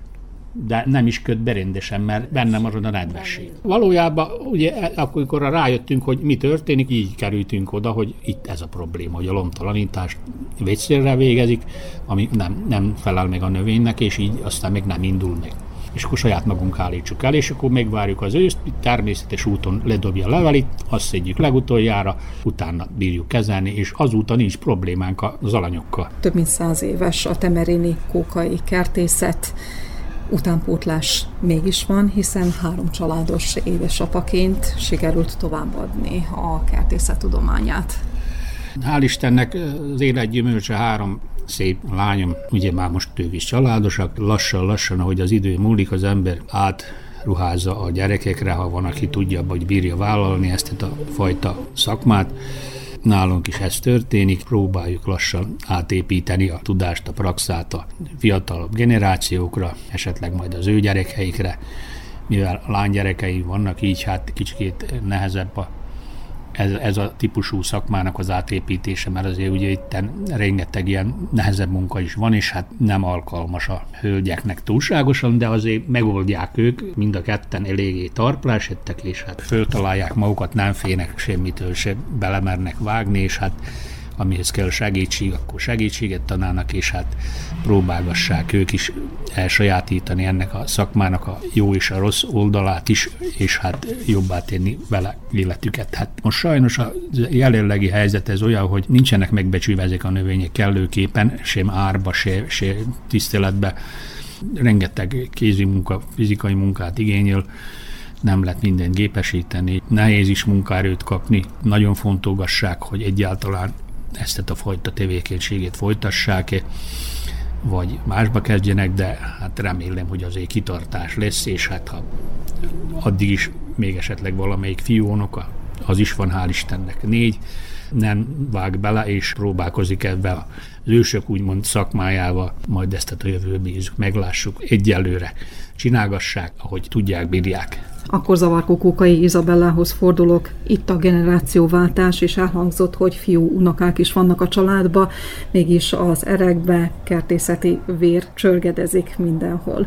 de nem is köt be rendesen, mert benne marad a nedvesség. Valójában ugye akkor rájöttünk, hogy mi történik, így kerültünk oda, hogy itt ez a probléma, hogy a lomtalanítást vécélre végezik, ami nem, nem felel meg a növénynek, és így aztán még nem indul meg és akkor saját magunk állítsuk el, és akkor megvárjuk az őszt, természetes úton ledobja a levelit, azt szedjük legutoljára, utána bírjuk kezelni, és azóta nincs problémánk az alanyokkal. Több mint száz éves a temerini kókai kertészet, utánpótlás mégis van, hiszen három családos édesapaként sikerült továbbadni a kertészet tudományát. Hál' Istennek az élet gyümölcse három szép lányom, ugye már most ők is családosak, lassan-lassan, ahogy az idő múlik, az ember át ruházza a gyerekekre, ha van, aki tudja, hogy bírja vállalni ezt a fajta szakmát. Nálunk is ez történik, próbáljuk lassan átépíteni a tudást, a praxát a fiatalabb generációkra, esetleg majd az ő gyerekeikre, mivel lánygyerekei vannak, így hát kicsit nehezebb a ez, ez a típusú szakmának az átépítése, mert azért ugye itt rengeteg ilyen nehezebb munka is van, és hát nem alkalmas a hölgyeknek túlságosan, de azért megoldják ők, mind a ketten eléggé tarplásettek, és hát föltalálják magukat, nem félnek semmitől se belemernek vágni, és hát amihez kell segítség, akkor segítséget tanálnak, és hát próbálgassák ők is elsajátítani ennek a szakmának a jó és a rossz oldalát is, és hát jobbá tenni vele életüket. Hát most sajnos a jelenlegi helyzet ez olyan, hogy nincsenek megbecsülve ezek a növények kellőképpen, sem árba, se, se tiszteletbe. Rengeteg kézi munka, fizikai munkát igényel, nem lehet mindent gépesíteni, nehéz is munkaerőt kapni, nagyon fontolgassák, hogy egyáltalán ezt a fajta tevékenységét folytassák vagy másba kezdjenek, de hát remélem, hogy azért kitartás lesz, és hát ha addig is még esetleg valamelyik fiúnoka, az is van, hál' Istennek négy, nem vág bele, és próbálkozik ebbe az ősök úgymond szakmájával, majd ezt a jövő bízunk, meglássuk egyelőre. Csinálgassák, ahogy tudják, bírják. Akkor Zavarkó Kókai Izabellához fordulok. Itt a generációváltás, és elhangzott, hogy fiú, unokák is vannak a családba, mégis az erekbe kertészeti vér csörgedezik mindenhol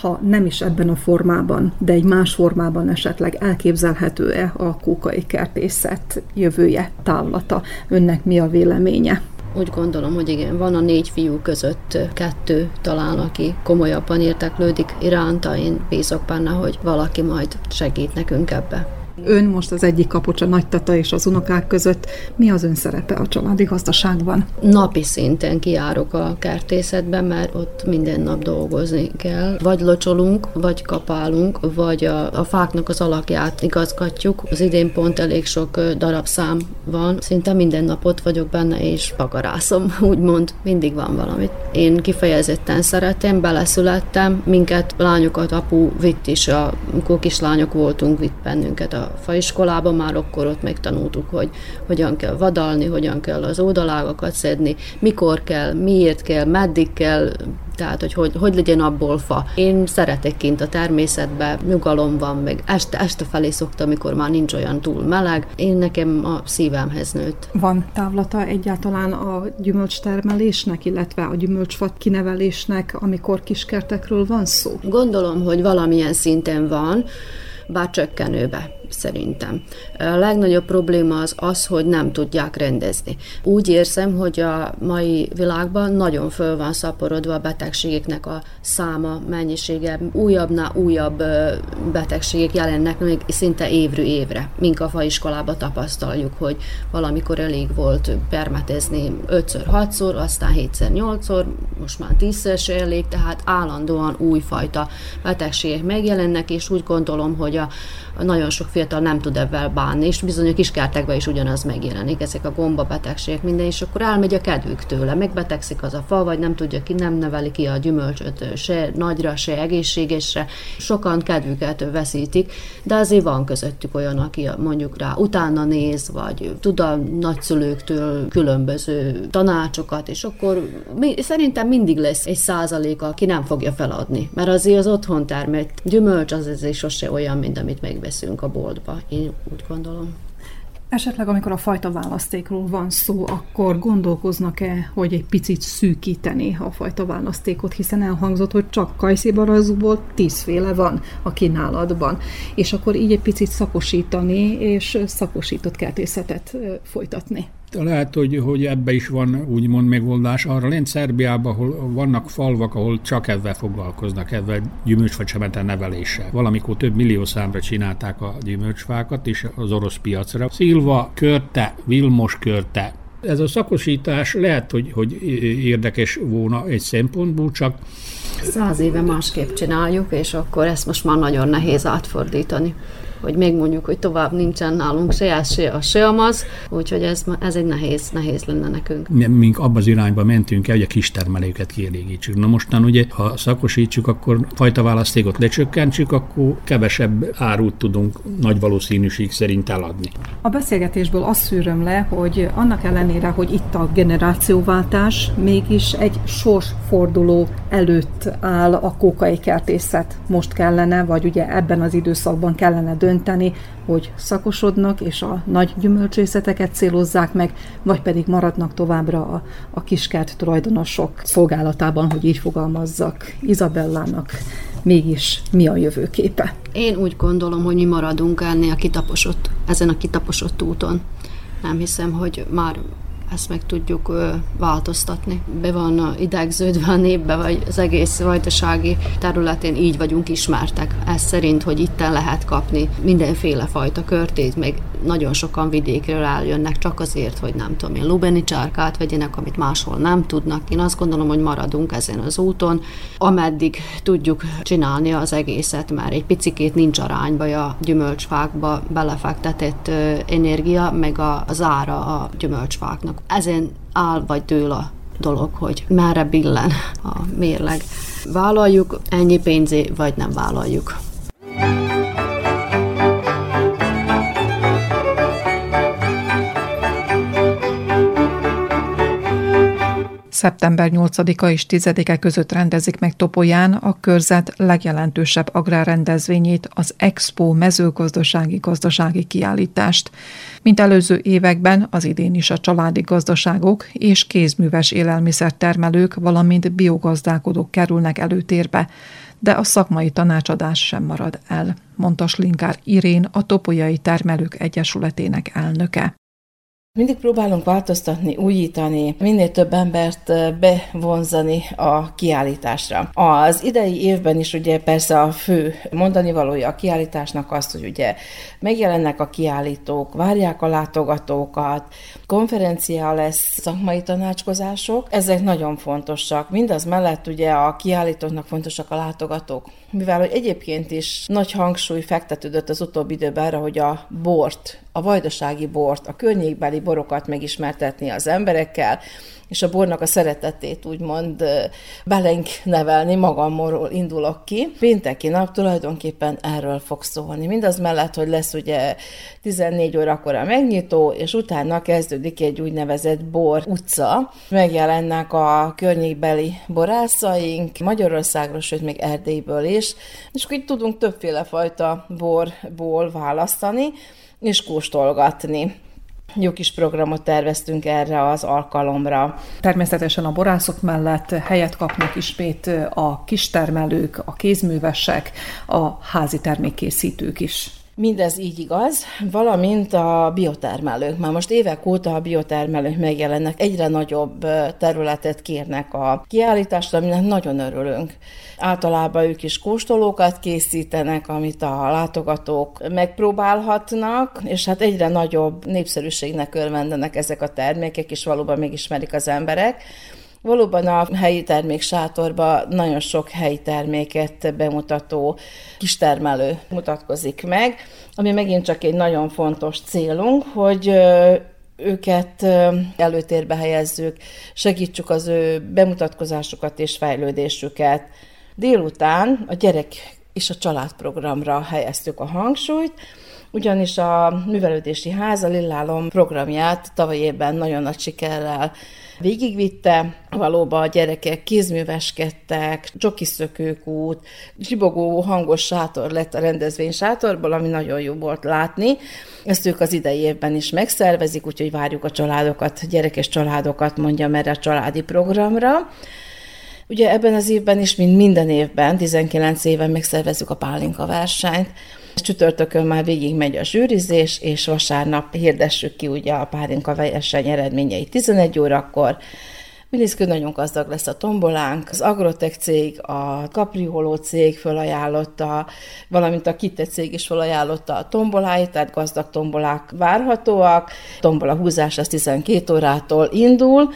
ha nem is ebben a formában, de egy más formában esetleg elképzelhető-e a kókai kertészet jövője, távlata? Önnek mi a véleménye? Úgy gondolom, hogy igen, van a négy fiú között kettő talán, aki komolyabban érteklődik iránta. Én bízok benne, hogy valaki majd segít nekünk ebbe. Ön most az egyik kapocs a nagytata és az unokák között. Mi az ön szerepe a családi gazdaságban? Napi szinten kiárok a kertészetbe, mert ott minden nap dolgozni kell. Vagy locsolunk, vagy kapálunk, vagy a, a fáknak az alakját igazgatjuk. Az idén pont elég sok darabszám van, szinte minden nap ott vagyok benne, és pagarászom, úgymond mindig van valamit. Én kifejezetten szeretem, beleszülettem, minket, lányokat apu vitt is, amikor kislányok voltunk, vitt bennünket a faiskolában, már akkor ott megtanultuk, hogy hogyan kell vadalni, hogyan kell az oldalágakat szedni, mikor kell, miért kell, meddig kell, tehát hogy, hogy hogy legyen abból fa. Én szeretek kint a természetbe, nyugalom van, meg este, este felé szoktam, amikor már nincs olyan túl meleg. Én nekem a szívemhez nőtt. Van távlata egyáltalán a gyümölcstermelésnek, illetve a gyümölcsfat kinevelésnek, amikor kiskertekről van szó? Gondolom, hogy valamilyen szinten van, bár csökkenőbe szerintem. A legnagyobb probléma az az, hogy nem tudják rendezni. Úgy érzem, hogy a mai világban nagyon föl van szaporodva a betegségeknek a száma, mennyisége. Újabbnál újabb betegségek jelennek még szinte évről évre. Mink a faiskolában tapasztaljuk, hogy valamikor elég volt permetezni 5-ször, 6-szor, aztán 7-szer, 8-szor, most már 10-szer se elég, tehát állandóan újfajta betegségek megjelennek, és úgy gondolom, hogy a nagyon sok fiatal nem tud ebben bánni, és bizony a kiskertekben is ugyanaz megjelenik, ezek a gombabetegségek, minden, és akkor elmegy a kedvük tőle, megbetegszik az a fa, vagy nem tudja ki, nem neveli ki a gyümölcsöt se nagyra, se egészségesre. Sokan kedvüket veszítik, de azért van közöttük olyan, aki mondjuk rá utána néz, vagy tud a nagyszülőktől különböző tanácsokat, és akkor mi, szerintem mindig lesz egy százalék, aki nem fogja feladni, mert azért az otthon termett gyümölcs az azért sose olyan, mint amit megveszünk a boltba, én úgy gondolom. Esetleg, amikor a fajta választékról van szó, akkor gondolkoznak-e, hogy egy picit szűkíteni a fajta választékot, hiszen elhangzott, hogy csak kajszibarazúból tízféle van a kínálatban, és akkor így egy picit szakosítani, és szakosított kertészetet folytatni. Lehet, hogy, hogy ebbe is van úgymond megoldás. Arra lent Szerbiában, ahol vannak falvak, ahol csak ebben foglalkoznak, ebben gyümölcsfacsemete neveléssel. Valamikor több millió számra csinálták a gyümölcsfákat, és az orosz piacra. Szilva körte, Vilmos körte, ez a szakosítás lehet, hogy, hogy érdekes volna egy szempontból, csak Száz éve másképp csináljuk, és akkor ezt most már nagyon nehéz átfordítani hogy megmondjuk, hogy tovább nincsen nálunk se ez, se az, se amaz, úgyhogy ez, ez egy nehéz, nehéz lenne nekünk. Mink abba az irányba mentünk el, hogy a kis termelőket kielégítsük. Na mostan ugye, ha szakosítsuk, akkor fajta választékot lecsökkentsük, akkor kevesebb árut tudunk nagy valószínűség szerint eladni. A beszélgetésből azt szűröm le, hogy annak ellenére, hogy itt a generációváltás, mégis egy sorsforduló előtt áll a kókai kertészet. Most kellene, vagy ugye ebben az időszakban kellene dönteni, dönteni, hogy szakosodnak és a nagy gyümölcsészeteket célozzák meg, vagy pedig maradnak továbbra a, a kiskert tulajdonosok szolgálatában, hogy így fogalmazzak. Izabellának mégis mi a jövőképe? Én úgy gondolom, hogy mi maradunk ennél a kitaposott, ezen a kitaposott úton. Nem hiszem, hogy már ezt meg tudjuk változtatni. Be van idegződve a népbe, vagy az egész vajdasági területén így vagyunk ismertek. Ez szerint, hogy itten lehet kapni mindenféle fajta körtét, meg nagyon sokan vidékről eljönnek csak azért, hogy nem tudom én, lubeni csárkát vegyenek, amit máshol nem tudnak. Én azt gondolom, hogy maradunk ezen az úton, ameddig tudjuk csinálni az egészet, mert egy picikét nincs arányba a gyümölcsfákba belefektetett energia, meg az ára a gyümölcsfáknak. Ezen áll vagy dől a dolog, hogy merre billen a mérleg. Vállaljuk ennyi pénzé, vagy nem vállaljuk. Szeptember 8-a és 10-e között rendezik meg Topolyán a körzet legjelentősebb agrárrendezvényét, az Expo mezőgazdasági gazdasági kiállítást. Mint előző években, az idén is a családi gazdaságok és kézműves élelmiszertermelők, valamint biogazdálkodók kerülnek előtérbe, de a szakmai tanácsadás sem marad el, mondta Slinkár Irén, a Topolyai Termelők Egyesületének elnöke. Mindig próbálunk változtatni, újítani, minél több embert bevonzani a kiállításra. Az idei évben is ugye persze a fő mondani valója a kiállításnak azt, hogy ugye megjelennek a kiállítók, várják a látogatókat, konferencia lesz, szakmai tanácskozások, ezek nagyon fontosak. Mindaz mellett ugye a kiállítóknak fontosak a látogatók, mivel hogy egyébként is nagy hangsúly fektetődött az utóbbi időben arra, hogy a bort, a vajdasági bort, a környékbeli borokat megismertetni az emberekkel, és a bornak a szeretetét úgymond belenk nevelni, magamról indulok ki. Pénteki nap tulajdonképpen erről fog szólni. Mindaz mellett, hogy lesz ugye 14 órakor a megnyitó, és utána kezdődik egy úgynevezett bor utca. Megjelennek a környékbeli borászaink, Magyarországról, sőt még Erdélyből is, és akkor itt tudunk többféle fajta borból választani, és kóstolgatni jó kis programot terveztünk erre az alkalomra. Természetesen a borászok mellett helyet kapnak ismét a kistermelők, a kézművesek, a házi termékkészítők is. Mindez így igaz, valamint a biotermelők. Már most évek óta a biotermelők megjelennek, egyre nagyobb területet kérnek a kiállításra, aminek nagyon örülünk. Általában ők is kóstolókat készítenek, amit a látogatók megpróbálhatnak, és hát egyre nagyobb népszerűségnek örvendenek ezek a termékek, és valóban megismerik az emberek. Valóban a helyi termék sátorban nagyon sok helyi terméket bemutató kistermelő mutatkozik meg, ami megint csak egy nagyon fontos célunk, hogy őket előtérbe helyezzük, segítsük az ő bemutatkozásukat és fejlődésüket. Délután a gyerek és a családprogramra helyeztük a hangsúlyt, ugyanis a Művelődési Ház a Lillálom programját tavaly évben nagyon nagy sikerrel végigvitte. Valóban a gyerekek kézműveskedtek, csokiszökők út, zsibogó hangos sátor lett a rendezvény sátorból, ami nagyon jó volt látni. Ezt ők az idei évben is megszervezik, úgyhogy várjuk a családokat, gyerekes családokat, mondjam erre a családi programra. Ugye ebben az évben is, mint minden évben, 19 éven megszervezzük a pálinka versenyt, Csütörtökön már végig megy a zsűrizés, és vasárnap hirdessük ki ugye a párinka verseny eredményei 11 órakor. Miliszkő nagyon gazdag lesz a tombolánk. Az Agrotech cég, a Caprioló cég felajánlotta, valamint a Kitte cég is felajánlotta a tomboláit, tehát gazdag tombolák várhatóak. Tombola húzás az 12 órától indul,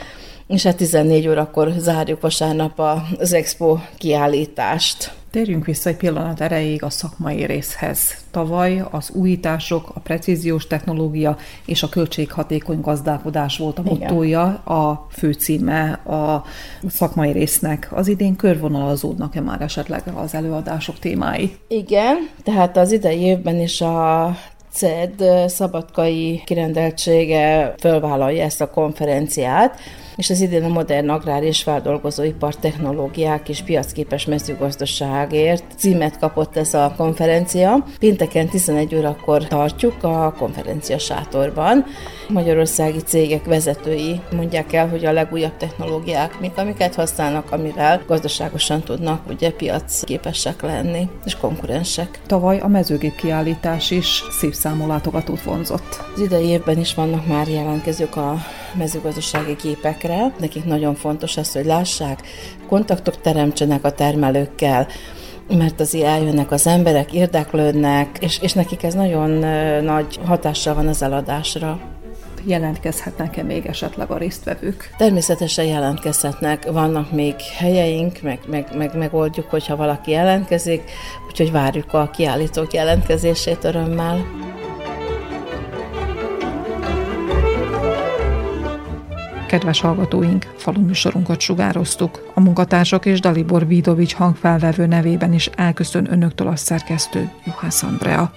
és hát 14 órakor zárjuk vasárnap az Expo kiállítást. Térjünk vissza egy pillanat erejéig a szakmai részhez. Tavaly az újítások, a precíziós technológia és a költséghatékony gazdálkodás volt a mottója, a főcíme a szakmai résznek. Az idén körvonalazódnak-e már esetleg az előadások témái? Igen, tehát az idei évben is a CED szabadkai kirendeltsége fölvállalja ezt a konferenciát, és az idén a modern agrár és feldolgozóipar technológiák és piacképes mezőgazdaságért címet kapott ez a konferencia. Pénteken 11 órakor tartjuk a konferencia sátorban. Magyarországi cégek vezetői mondják el, hogy a legújabb technológiák mik, amiket használnak, amivel gazdaságosan tudnak ugye piacképesek lenni, és konkurensek. Tavaly a mezőgép kiállítás is szép számú látogatót vonzott. Az idei évben is vannak már jelentkezők a mezőgazdasági gépekre. Nekik nagyon fontos az, hogy lássák, kontaktok teremtsenek a termelőkkel, mert azért eljönnek az emberek, érdeklődnek, és, és nekik ez nagyon nagy hatással van az eladásra jelentkezhetnek-e még esetleg a résztvevők? Természetesen jelentkezhetnek, vannak még helyeink, meg, meg, meg megoldjuk, hogyha valaki jelentkezik, úgyhogy várjuk a kiállítók jelentkezését örömmel. Kedves hallgatóink, faluműsorunkat sugároztuk. A munkatársak és Dalibor Vidovics hangfelvevő nevében is elköszön önöktől a szerkesztő Juhász Andrea.